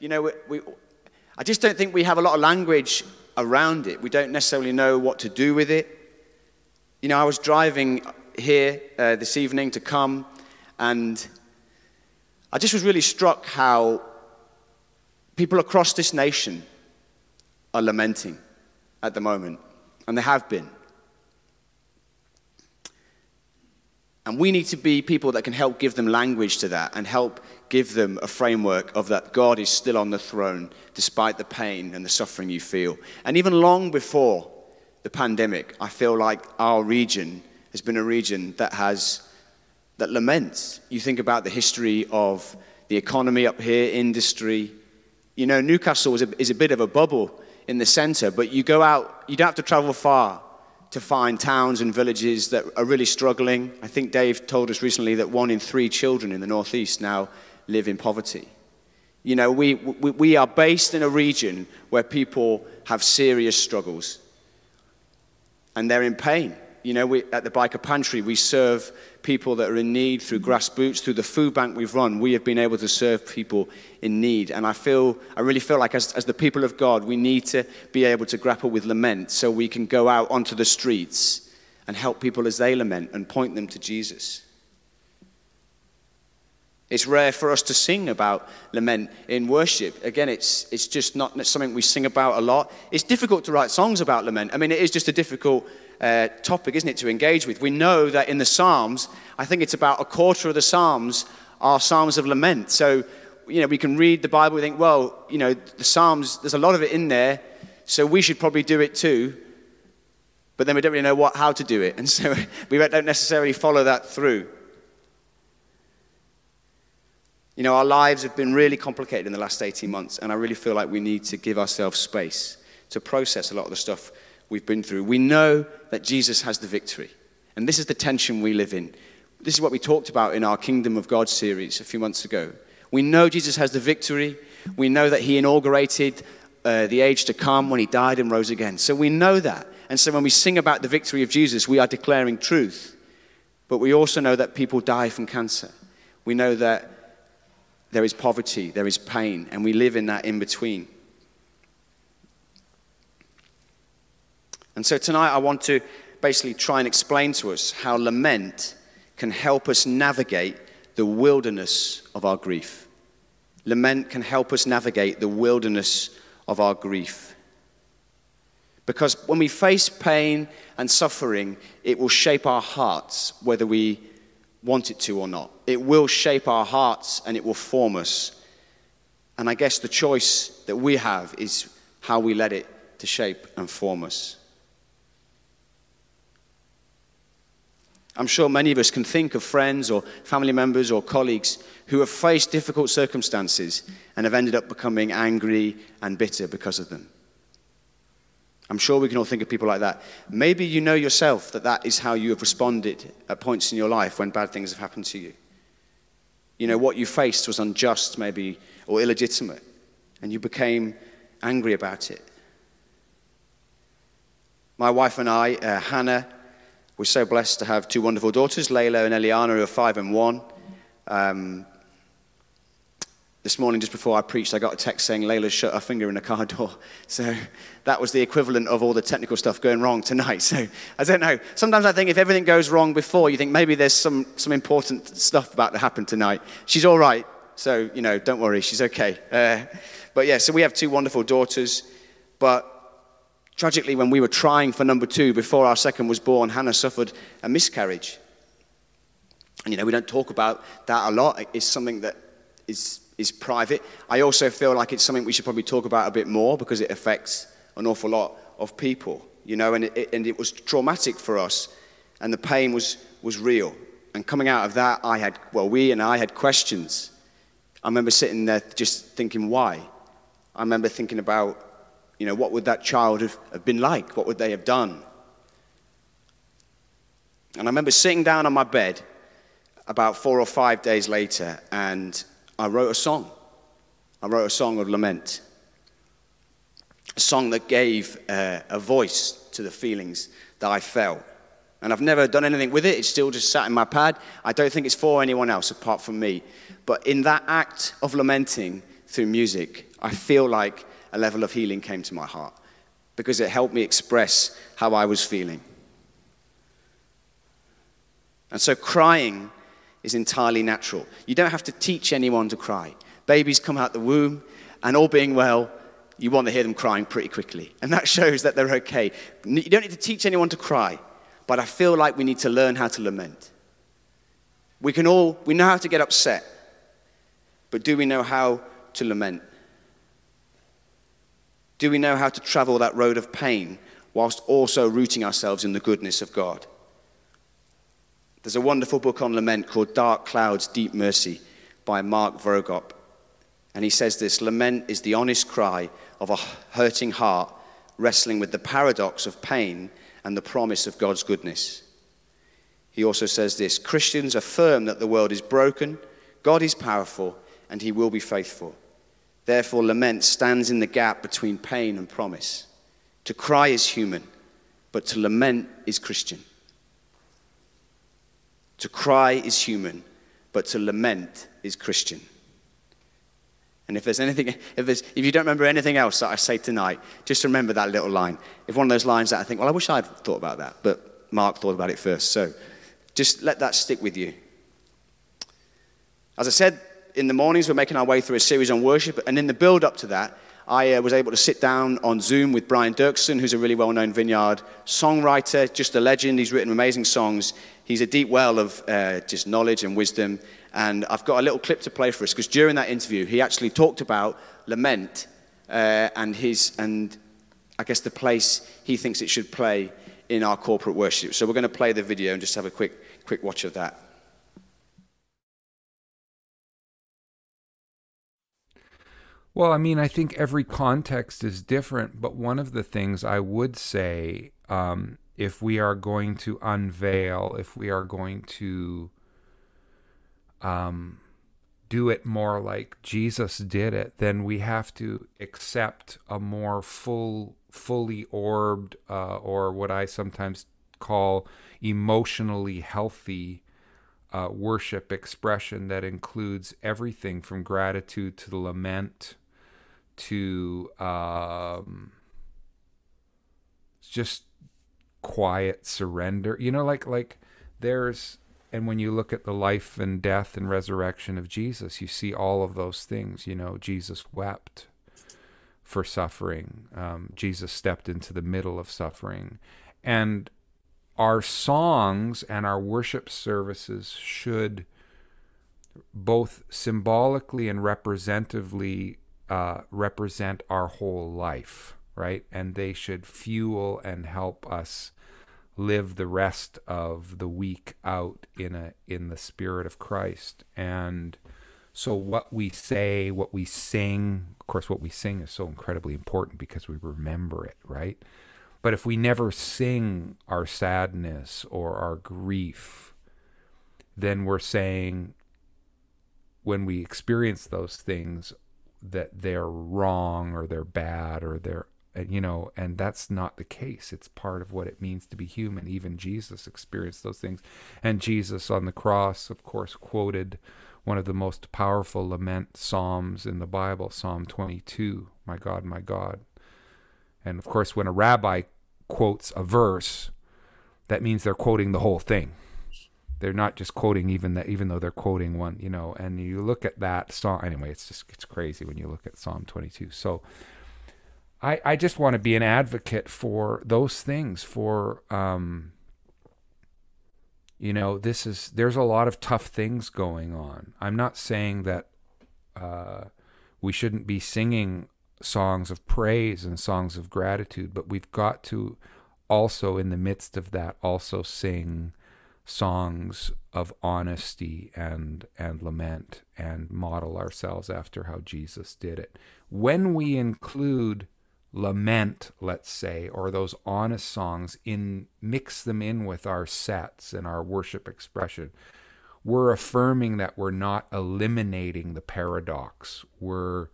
you know, we, we, I just don't think we have a lot of language around it. We don't necessarily know what to do with it. You know, I was driving here uh, this evening to come, and I just was really struck how people across this nation are lamenting at the moment, and they have been. And we need to be people that can help give them language to that and help give them a framework of that God is still on the throne despite the pain and the suffering you feel. And even long before the pandemic, I feel like our region has been a region that has that laments. You think about the history of the economy up here, industry. You know, Newcastle is a, is a bit of a bubble in the center, but you go out, you don't have to travel far to find towns and villages that are really struggling. I think Dave told us recently that one in three children in the Northeast now live in poverty. You know, we, we, we are based in a region where people have serious struggles and they're in pain. You know, we, at the Byker Pantry, we serve people that are in need through Grass Boots, through the food bank we've run. We have been able to serve people in need. And I feel, I really feel like as, as the people of God, we need to be able to grapple with lament so we can go out onto the streets and help people as they lament and point them to Jesus. It's rare for us to sing about lament in worship. Again, it's, it's just not something we sing about a lot. It's difficult to write songs about lament. I mean, it is just a difficult uh, topic, isn't it, to engage with? We know that in the Psalms, I think it's about a quarter of the Psalms are Psalms of lament. So, you know, we can read the Bible and think, well, you know, the Psalms, there's a lot of it in there, so we should probably do it too. But then we don't really know what, how to do it. And so we don't necessarily follow that through. You know, our lives have been really complicated in the last 18 months, and I really feel like we need to give ourselves space to process a lot of the stuff we've been through. We know that Jesus has the victory, and this is the tension we live in. This is what we talked about in our Kingdom of God series a few months ago. We know Jesus has the victory. We know that he inaugurated uh, the age to come when he died and rose again. So we know that. And so when we sing about the victory of Jesus, we are declaring truth. But we also know that people die from cancer. We know that there is poverty, there is pain, and we live in that in between. And so tonight I want to basically try and explain to us how lament can help us navigate the wilderness of our grief. Lament can help us navigate the wilderness of our grief. Because when we face pain and suffering, it will shape our hearts, whether we want it to or not. It will shape our hearts and it will form us. And I guess the choice that we have is how we let it to shape and form us. I'm sure many of us can think of friends or family members or colleagues who have faced difficult circumstances and have ended up becoming angry and bitter because of them. I'm sure we can all think of people like that. Maybe you know yourself that that is how you have responded at points in your life when bad things have happened to you. You know, what you faced was unjust, maybe, or illegitimate, and you became angry about it. My wife and I, uh, Hannah, we're so blessed to have two wonderful daughters, Layla and Eliana, who are five and one. Um, this morning, just before I preached, I got a text saying Layla shut her finger in a car door. So that was the equivalent of all the technical stuff going wrong tonight. So I don't know. Sometimes I think if everything goes wrong before, you think maybe there's some, some important stuff about to happen tonight. She's all right. So, you know, don't worry. She's okay. Uh, but yeah, so we have two wonderful daughters. But tragically, when we were trying for number two before our second was born, Hannah suffered a miscarriage. And, you know, we don't talk about that a lot. It's something that is is private. I also feel like it's something we should probably talk about a bit more because it affects an awful lot of people, you know, and it, and it was traumatic for us, and the pain was, was real. And coming out of that, I had, well, we and I had questions. I remember sitting there just thinking, why? I remember thinking about, you know, what would that child have, have been like? What would they have done? And I remember sitting down on my bed about four or five days later, and I wrote a song. I wrote a song of lament. A song that gave uh, a voice to the feelings that I felt. And I've never done anything with it. It's still just sat in my pad. I don't think it's for anyone else apart from me. But in that act of lamenting, through music, I feel like a level of healing came to my heart because it helped me express how I was feeling. And so crying is entirely natural. You don't have to teach anyone to cry. Babies come out the womb, and all being well, you want to hear them crying pretty quickly. And that shows that they're okay. You don't need to teach anyone to cry, but I feel like we need to learn how to lament. We can all, we know how to get upset, but do we know how to lament? Do we know how to travel that road of pain whilst also rooting ourselves in the goodness of God? There's a wonderful book on lament called Dark Clouds, Deep Mercy by Mark Vroegop. And he says this Lament is the honest cry of a hurting heart wrestling with the paradox of pain and the promise of God's goodness. He also says this Christians affirm that the world is broken, God is powerful, and he will be faithful. Therefore, lament stands in the gap between pain and promise. To cry is human, but to lament is Christian. To cry is human, but to lament is Christian. And if there's anything, if, there's, if you don't remember anything else that I say tonight, just remember that little line. If one of those lines that I think, well, I wish I'd thought about that, but Mark thought about it first. So just let that stick with you. As I said, in the mornings, we're making our way through a series on worship, and in the build up to that, I uh, was able to sit down on Zoom with Brian Doerksen, who's a really well known vineyard songwriter, just a legend. He's written amazing songs. He's a deep well of uh, just knowledge and wisdom. And I've got a little clip to play for us because during that interview, he actually talked about lament uh, and, his, and I guess the place he thinks it should play in our corporate worship. So we're going to play the video and just have a quick, quick watch of that. Well, I mean, I think every context is different, but one of the things I would say, um, if we are going to unveil, if we are going to um, do it more like Jesus did it, then we have to accept a more full, fully orbed, uh, or what I sometimes call emotionally healthy uh, worship expression that includes everything from gratitude to lament to um, just quiet surrender. You know, like like there's and when you look at the life and death and resurrection of Jesus, you see all of those things. You know, Jesus wept for suffering. Um, Jesus stepped into the middle of suffering, and our songs and our worship services should both symbolically and representatively uh, represent our whole life, right? And they should fuel and help us live the rest of the week out in a in the spirit of Christ. And so what we say, what we sing, of course what we sing is so incredibly important because we remember it, right? But if we never sing our sadness or our grief, then we're saying when we experience those things, that they're wrong or they're bad or they're you know and that's not the case. It's part of what it means to be human. Even jesus experienced those things. And jesus on the cross of course quoted one of the most powerful lament psalms in the bible psalm 22 my god my god. And of course when a rabbi quotes a verse that means they're quoting the whole thing they're not just quoting even that even though they're quoting one you know and you look at that song anyway it's just it's crazy when you look at psalm 22 so i i just want to be an advocate for those things for um you know this is there's a lot of tough things going on. I'm not saying that uh we shouldn't be singing songs of praise and songs of gratitude but we've got to also in the midst of that also sing songs of honesty and and lament and model ourselves after how Jesus did it. When we include lament, let's say, or those honest songs in mix them in with our sets and our worship expression, we're affirming that we're not eliminating the paradox. We're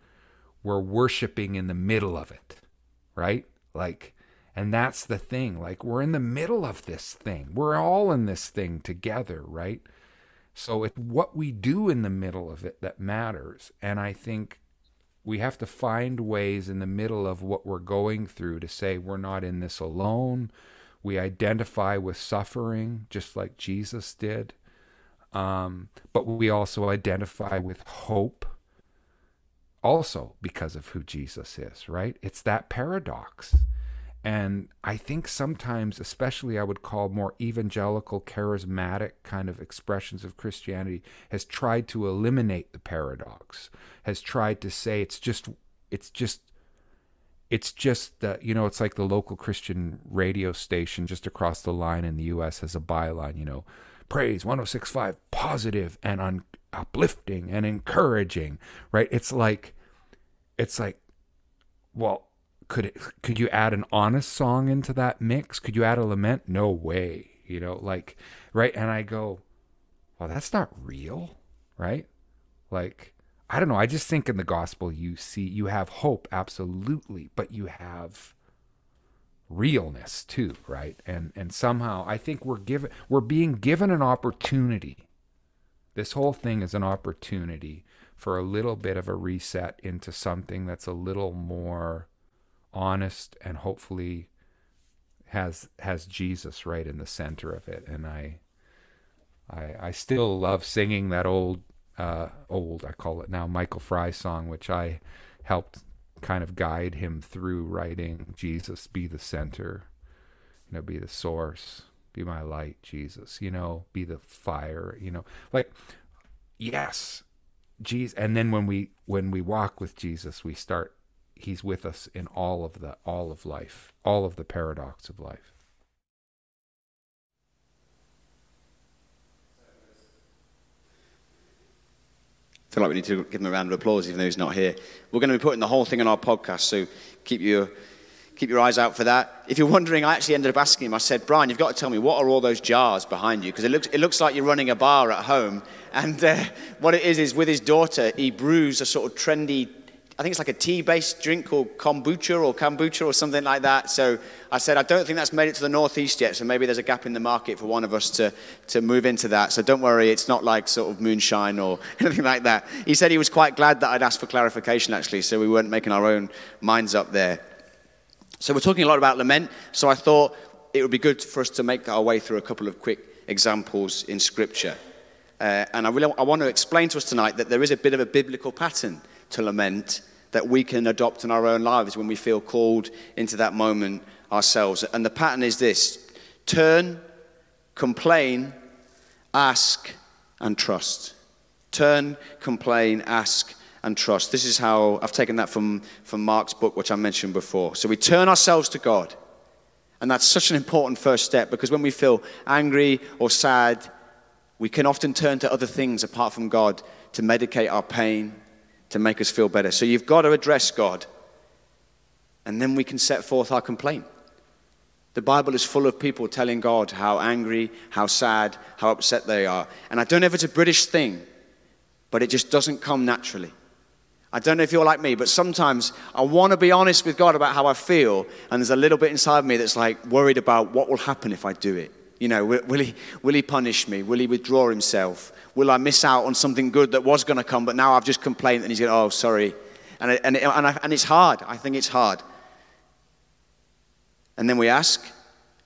we're worshiping in the middle of it, right? Like and that's the thing. Like, we're in the middle of this thing. We're all in this thing together, right? So it's what we do in the middle of it that matters. And I think we have to find ways in the middle of what we're going through to say we're not in this alone. We identify with suffering just like Jesus did. Um, but we also identify with hope also because of who Jesus is, right? It's that paradox. And I think sometimes, especially I would call more evangelical, charismatic kind of expressions of Christianity, has tried to eliminate the paradox, has tried to say it's just, it's just, it's just that, you know, it's like the local Christian radio station just across the line in the U.S. has a byline, you know, praise 1065, positive and un- uplifting and encouraging, right? It's like, it's like, well, could it, could you add an honest song into that mix? Could you add a lament? No way. You know, like right. And I go, well, that's not real, right? Like I don't know. I just think in the gospel you see you have hope, absolutely, but you have realness too, right? And and somehow I think we're given we're being given an opportunity. This whole thing is an opportunity for a little bit of a reset into something that's a little more honest and hopefully has has Jesus right in the center of it. And I I I still love singing that old uh old I call it now Michael Frye song which I helped kind of guide him through writing Jesus be the center you know be the source be my light Jesus you know be the fire you know. Like yes Jesus and then when we when we walk with Jesus we start he's with us in all of the all of life, all of the paradox of life. I feel like we need to give him a round of applause, even though he's not here. We're going to be putting the whole thing on our podcast, so keep your keep your eyes out for that. If you're wondering, I actually ended up asking him. I said, Brian, you've got to tell me what are all those jars behind you? Because it looks it looks like you're running a bar at home. And uh, what it is is with his daughter, he brews a sort of trendy I think it's like a tea-based drink called kombucha or kombucha or something like that. So I said, I don't think that's made it to the northeast yet. So maybe there's a gap in the market for one of us to, to move into that. So don't worry, it's not like sort of moonshine or anything like that. He said he was quite glad that I'd asked for clarification actually, so we weren't making our own minds up there. So we're talking a lot about lament. So I thought it would be good for us to make our way through a couple of quick examples in Scripture. Uh, and I, really, I want to explain to us tonight that there is a bit of a biblical pattern to lament that we can adopt in our own lives when we feel called into that moment ourselves. And the pattern is this turn, complain, ask, and trust. Turn, complain, ask, and trust. This is how I've taken that from, from Mark's book, which I mentioned before. So we turn ourselves to God. And that's such an important first step because when we feel angry or sad, we can often turn to other things apart from God to medicate our pain, to make us feel better. So you've got to address God, and then we can set forth our complaint. The Bible is full of people telling God how angry, how sad, how upset they are. And I don't know if it's a British thing, but it just doesn't come naturally. I don't know if you're like me, but sometimes I want to be honest with God about how I feel, and there's a little bit inside me that's like worried about what will happen if I do it. You know, will, will, he, will he punish me? Will he withdraw himself? Will I miss out on something good that was going to come, but now I've just complained and he's going, oh, sorry. And, and, and, I, and it's hard. I think it's hard. And then we ask,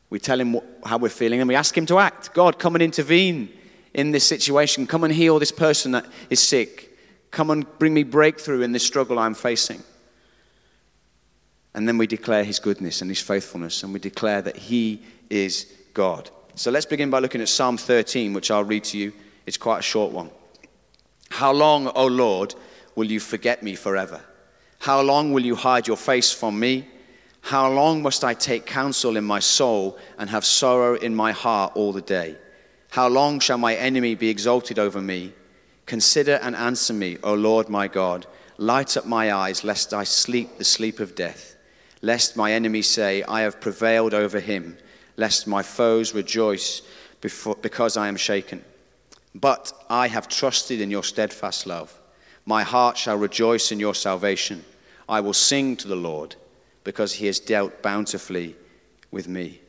we tell him how we're feeling, and we ask him to act. God, come and intervene in this situation. Come and heal this person that is sick. Come and bring me breakthrough in this struggle I'm facing. And then we declare his goodness and his faithfulness, and we declare that he is God. So let's begin by looking at Psalm 13, which I'll read to you. It's quite a short one. How long, O Lord, will you forget me forever? How long will you hide your face from me? How long must I take counsel in my soul and have sorrow in my heart all the day? How long shall my enemy be exalted over me? Consider and answer me, O Lord my God. Light up my eyes, lest I sleep the sleep of death, lest my enemy say, I have prevailed over him lest my foes rejoice before, because I am shaken. But I have trusted in your steadfast love. My heart shall rejoice in your salvation. I will sing to the Lord because he has dealt bountifully with me.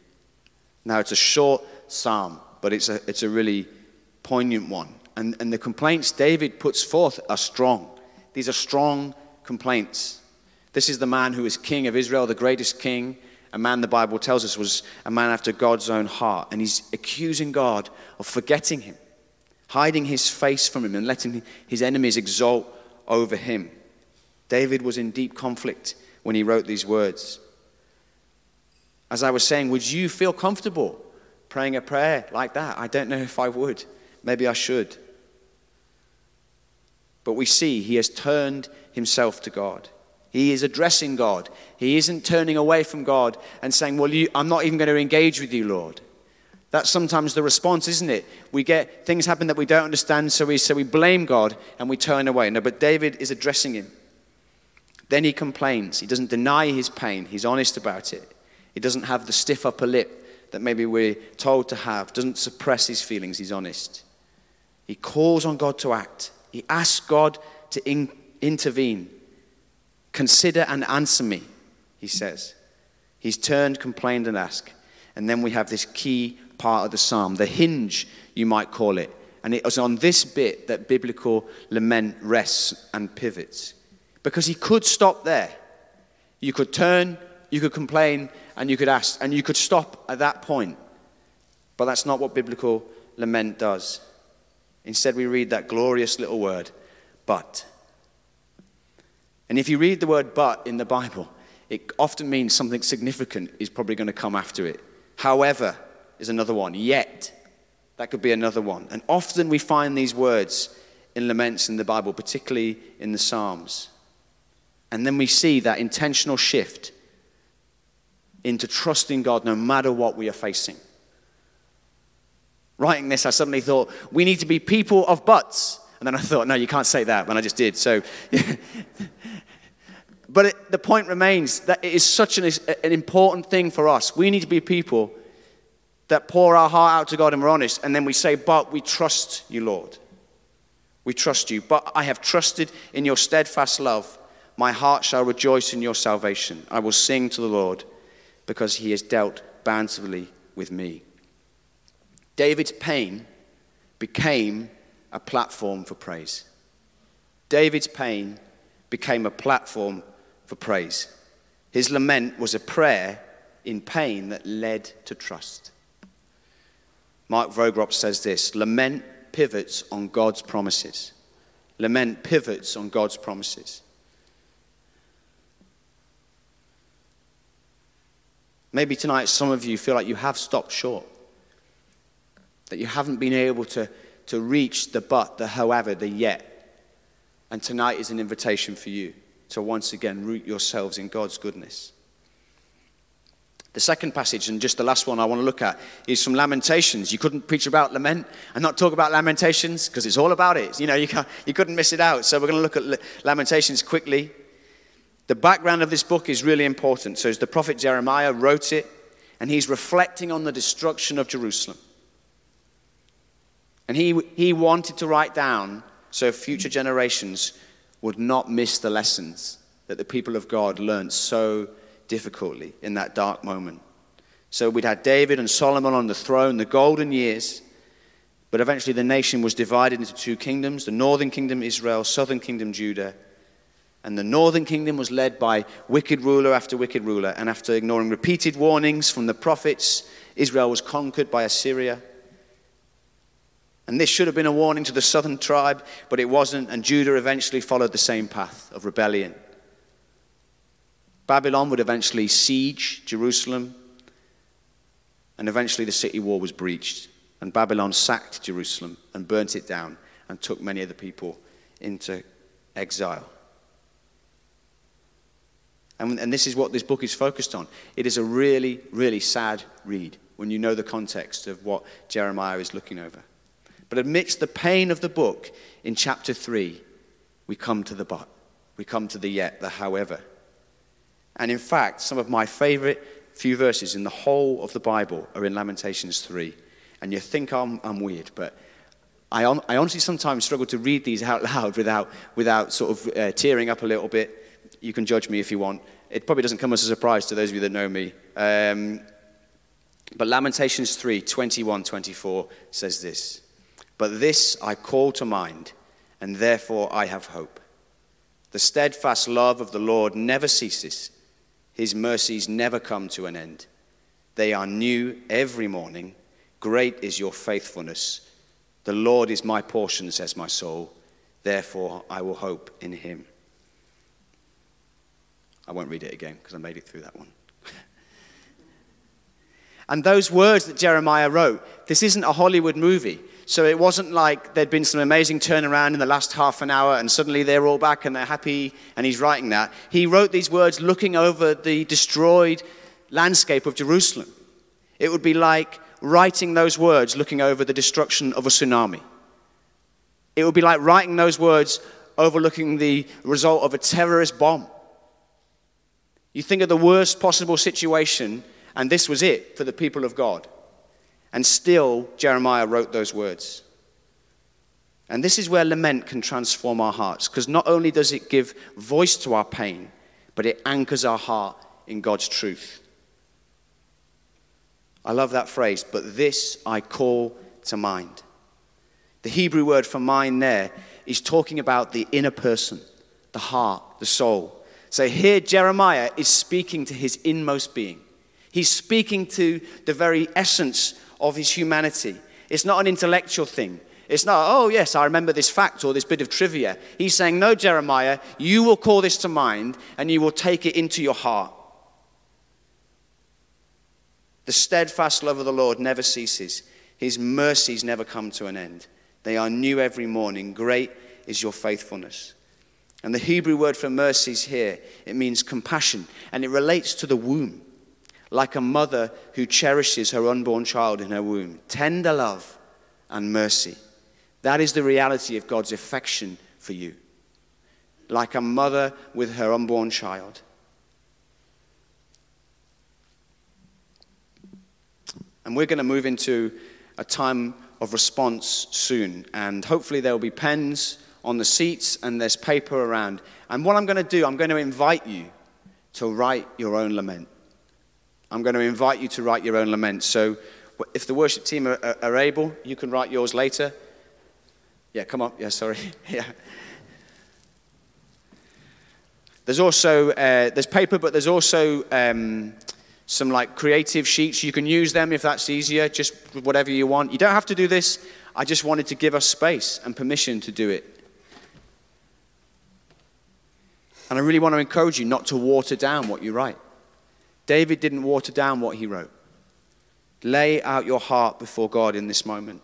Now, it's a short psalm, but it's a, it's a really poignant one. And, and the complaints David puts forth are strong. These are strong complaints. This is the man who is king of Israel, the greatest king, a man the Bible tells us was a man after God's own heart. And he's accusing God of forgetting him, hiding his face from him, and letting his enemies exult over him. David was in deep conflict when he wrote these words. As I was saying, would you feel comfortable praying a prayer like that? I don't know if I would. Maybe I should. But we see he has turned himself to God. He is addressing God. He isn't turning away from God and saying, Well, you, I'm not even going to engage with you, Lord. That's sometimes the response, isn't it? We get things happen that we don't understand, so we, so we blame God and we turn away. No, but David is addressing him. Then he complains. He doesn't deny his pain, he's honest about it. He doesn't have the stiff upper lip that maybe we're told to have, doesn't suppress his feelings, he's honest. He calls on God to act, he asks God to in, intervene. Consider and answer me, he says. He's turned, complained, and asked. And then we have this key part of the psalm, the hinge, you might call it. And it was on this bit that biblical lament rests and pivots. Because he could stop there. You could turn, you could complain, and you could ask, and you could stop at that point. But that's not what biblical lament does. Instead, we read that glorious little word, but. And if you read the word but in the Bible, it often means something significant is probably going to come after it. However, is another one. Yet, that could be another one. And often we find these words in laments in the Bible, particularly in the Psalms. And then we see that intentional shift into trusting God no matter what we are facing. Writing this, I suddenly thought, we need to be people of buts. And then I thought, no, you can't say that, but I just did. So But it, the point remains that it is such an, an important thing for us. We need to be people that pour our heart out to God and we're honest, and then we say, But we trust you, Lord. We trust you. But I have trusted in your steadfast love. My heart shall rejoice in your salvation. I will sing to the Lord because he has dealt bountifully with me. David's pain became a platform for praise. David's pain became a platform for praise. His lament was a prayer in pain that led to trust. Mark Vroegop says this lament pivots on God's promises. Lament pivots on God's promises. Maybe tonight some of you feel like you have stopped short, that you haven't been able to, to reach the but, the however, the yet. And tonight is an invitation for you to once again root yourselves in God's goodness. The second passage, and just the last one I want to look at, is from Lamentations. You couldn't preach about lament and not talk about Lamentations because it's all about it. You know, you, you couldn't miss it out. So we're going to look at Lamentations quickly. The background of this book is really important. So, as the prophet Jeremiah wrote it, and he's reflecting on the destruction of Jerusalem. And he, he wanted to write down so future generations would not miss the lessons that the people of God learned so difficultly in that dark moment. So we'd had David and Solomon on the throne, the golden years, but eventually the nation was divided into two kingdoms the northern kingdom, Israel, southern kingdom, Judah. And the northern kingdom was led by wicked ruler after wicked ruler. And after ignoring repeated warnings from the prophets, Israel was conquered by Assyria. And this should have been a warning to the southern tribe, but it wasn't, and Judah eventually followed the same path of rebellion. Babylon would eventually siege Jerusalem, and eventually the city wall was breached, and Babylon sacked Jerusalem and burnt it down and took many of the people into exile. And, and this is what this book is focused on. It is a really, really sad read when you know the context of what Jeremiah is looking over. But amidst the pain of the book, in chapter 3, we come to the but. We come to the yet, the however. And in fact, some of my favorite few verses in the whole of the Bible are in Lamentations 3. And you think I'm, I'm weird, but I, on, I, honestly sometimes struggle to read these out loud without, without sort of uh, tearing up a little bit. You can judge me if you want. It probably doesn't come as a surprise to those of you that know me. Um, but Lamentations 3 21 24 says this but this I call to mind, and therefore I have hope. The steadfast love of the Lord never ceases, his mercies never come to an end. They are new every morning. Great is your faithfulness. The Lord is my portion, says my soul. Therefore, I will hope in him. I won't read it again because I made it through that one. and those words that Jeremiah wrote, this isn't a Hollywood movie. So it wasn't like there'd been some amazing turnaround in the last half an hour and suddenly they're all back and they're happy and he's writing that. He wrote these words looking over the destroyed landscape of Jerusalem. It would be like writing those words looking over the destruction of a tsunami. It would be like writing those words overlooking the result of a terrorist bomb. You think of the worst possible situation, and this was it for the people of God. And still, Jeremiah wrote those words. And this is where lament can transform our hearts, because not only does it give voice to our pain, but it anchors our heart in God's truth. I love that phrase, but this I call to mind. The Hebrew word for mind there is talking about the inner person, the heart, the soul. So here, Jeremiah is speaking to his inmost being. He's speaking to the very essence of his humanity. It's not an intellectual thing. It's not, oh, yes, I remember this fact or this bit of trivia. He's saying, no, Jeremiah, you will call this to mind and you will take it into your heart. The steadfast love of the Lord never ceases, his mercies never come to an end. They are new every morning. Great is your faithfulness. And the Hebrew word for mercies here, it means compassion, and it relates to the womb, like a mother who cherishes her unborn child in her womb. Tender love and mercy. That is the reality of God's affection for you. Like a mother with her unborn child. And we're going to move into a time of response soon. And hopefully, there will be pens on the seats and there's paper around. And what I'm going to do, I'm going to invite you to write your own lament. I'm going to invite you to write your own laments. So, if the worship team are, are able, you can write yours later. Yeah, come on. Yeah, sorry. yeah. There's also uh, there's paper, but there's also um, some like creative sheets. You can use them if that's easier, just whatever you want. You don't have to do this. I just wanted to give us space and permission to do it. And I really want to encourage you not to water down what you write. David didn't water down what he wrote. Lay out your heart before God in this moment.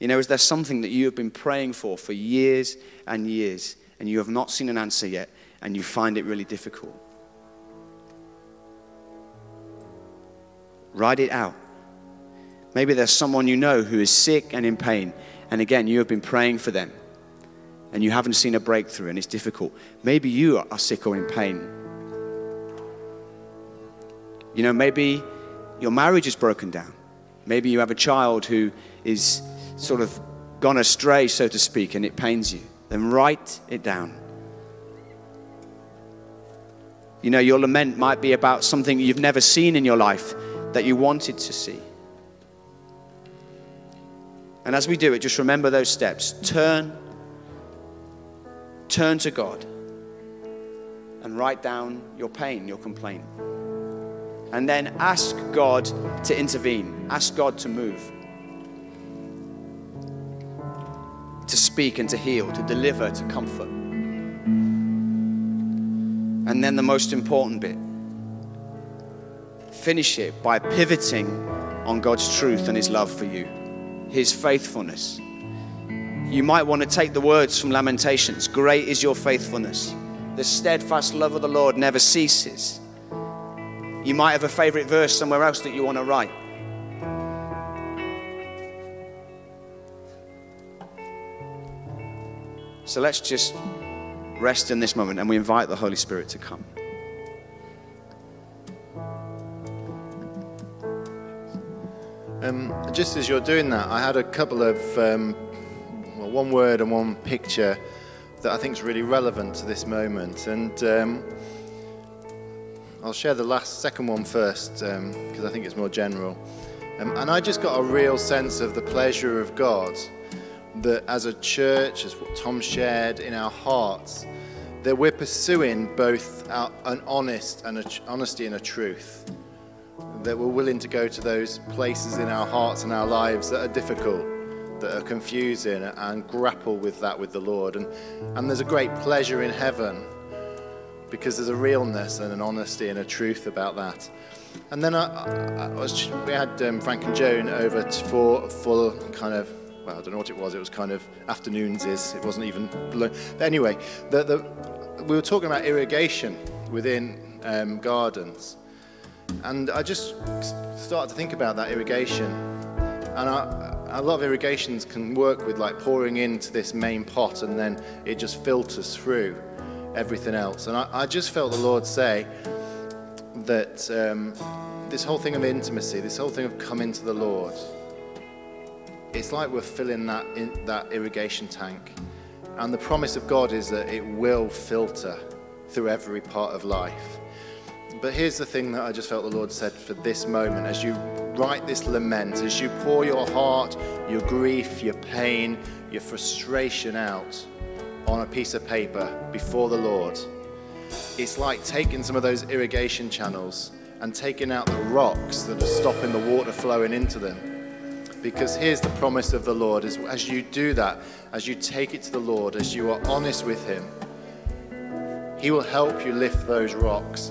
You know, is there something that you have been praying for for years and years and you have not seen an answer yet and you find it really difficult? Write it out. Maybe there's someone you know who is sick and in pain, and again, you have been praying for them, and you haven't seen a breakthrough, and it's difficult. Maybe you are sick or in pain. You know, maybe your marriage is broken down. Maybe you have a child who is sort of gone astray, so to speak, and it pains you. Then write it down. You know, your lament might be about something you've never seen in your life that you wanted to see. And as we do it, just remember those steps. Turn, turn to God and write down your pain, your complaint. And then ask God to intervene, ask God to move, to speak and to heal, to deliver, to comfort. And then the most important bit finish it by pivoting on God's truth and His love for you, His faithfulness. You might want to take the words from Lamentations Great is your faithfulness. The steadfast love of the Lord never ceases. You might have a favorite verse somewhere else that you want to write. So let's just rest in this moment and we invite the Holy Spirit to come. Um, just as you're doing that, I had a couple of um, well, one word and one picture that I think is really relevant to this moment. And um, I'll share the last second one first because um, I think it's more general. Um, and I just got a real sense of the pleasure of God that as a church, as what Tom shared in our hearts, that we're pursuing both our, an honest and a, honesty and a truth. That we're willing to go to those places in our hearts and our lives that are difficult, that are confusing, and grapple with that with the Lord. And, and there's a great pleasure in heaven because there's a realness and an honesty and a truth about that. And then I, I, we had um, Frank and Joan over for a full kind of well, I don't know what it was. It was kind of afternoons. Is it wasn't even. But anyway, the, the, we were talking about irrigation within um, gardens, and I just started to think about that irrigation, and I, a lot of irrigations can work with like pouring into this main pot, and then it just filters through everything else. And I, I just felt the Lord say that um, this whole thing of intimacy, this whole thing of coming to the Lord it's like we're filling that, in, that irrigation tank. And the promise of God is that it will filter through every part of life. But here's the thing that I just felt the Lord said for this moment as you write this lament, as you pour your heart, your grief, your pain, your frustration out on a piece of paper before the Lord. It's like taking some of those irrigation channels and taking out the rocks that are stopping the water flowing into them because here's the promise of the Lord as, as you do that, as you take it to the Lord, as you are honest with Him, He will help you lift those rocks.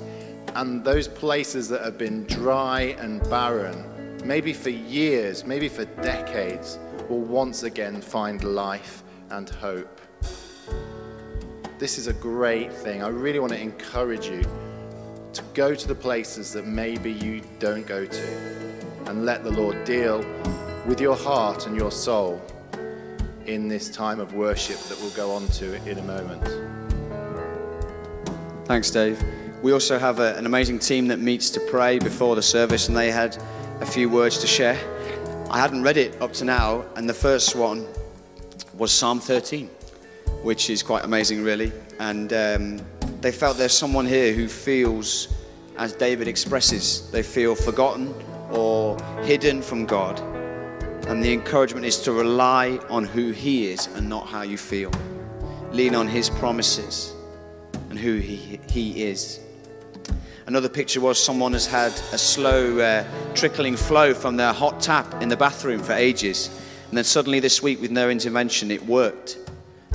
And those places that have been dry and barren, maybe for years, maybe for decades, will once again find life and hope. This is a great thing. I really want to encourage you to go to the places that maybe you don't go to and let the Lord deal with your heart and your soul in this time of worship that we'll go on to in a moment. Thanks, Dave. We also have a, an amazing team that meets to pray before the service, and they had a few words to share. I hadn't read it up to now, and the first one was Psalm 13, which is quite amazing, really. And um, they felt there's someone here who feels, as David expresses, they feel forgotten or hidden from God and the encouragement is to rely on who He is and not how you feel. Lean on His promises and who He, he is. Another picture was someone has had a slow uh, trickling flow from their hot tap in the bathroom for ages. And then suddenly this week, with no intervention, it worked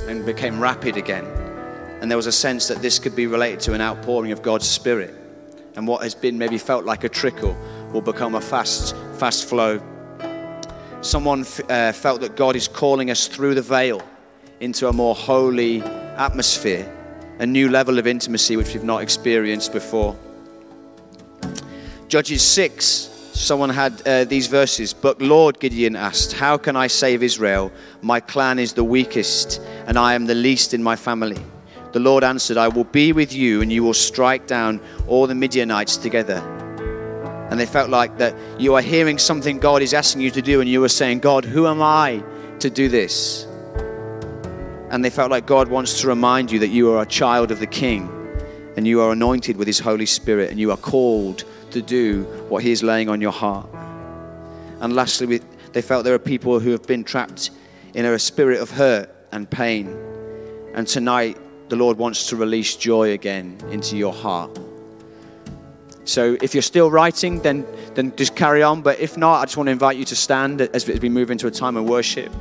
and became rapid again. And there was a sense that this could be related to an outpouring of God's Spirit. And what has been maybe felt like a trickle will become a fast, fast flow someone uh, felt that God is calling us through the veil into a more holy atmosphere, a new level of intimacy which we've not experienced before. Judges 6, someone had uh, these verses. But Lord, Gideon asked, How can I save Israel? My clan is the weakest, and I am the least in my family. The Lord answered, I will be with you, and you will strike down all the Midianites together and they felt like that you are hearing something God is asking you to do, and you are saying, God, who am I to do this? And they felt like God wants to remind you that you are a child of the King and you are anointed with His Holy Spirit and you are called to do what He is laying on your heart. And lastly, they felt there are people who have been trapped in a spirit of hurt and pain. And tonight, the Lord wants to release joy again into your heart. So if you're still writing, then, then just carry on. But if not, I just want to invite you to stand as we move into a time of worship.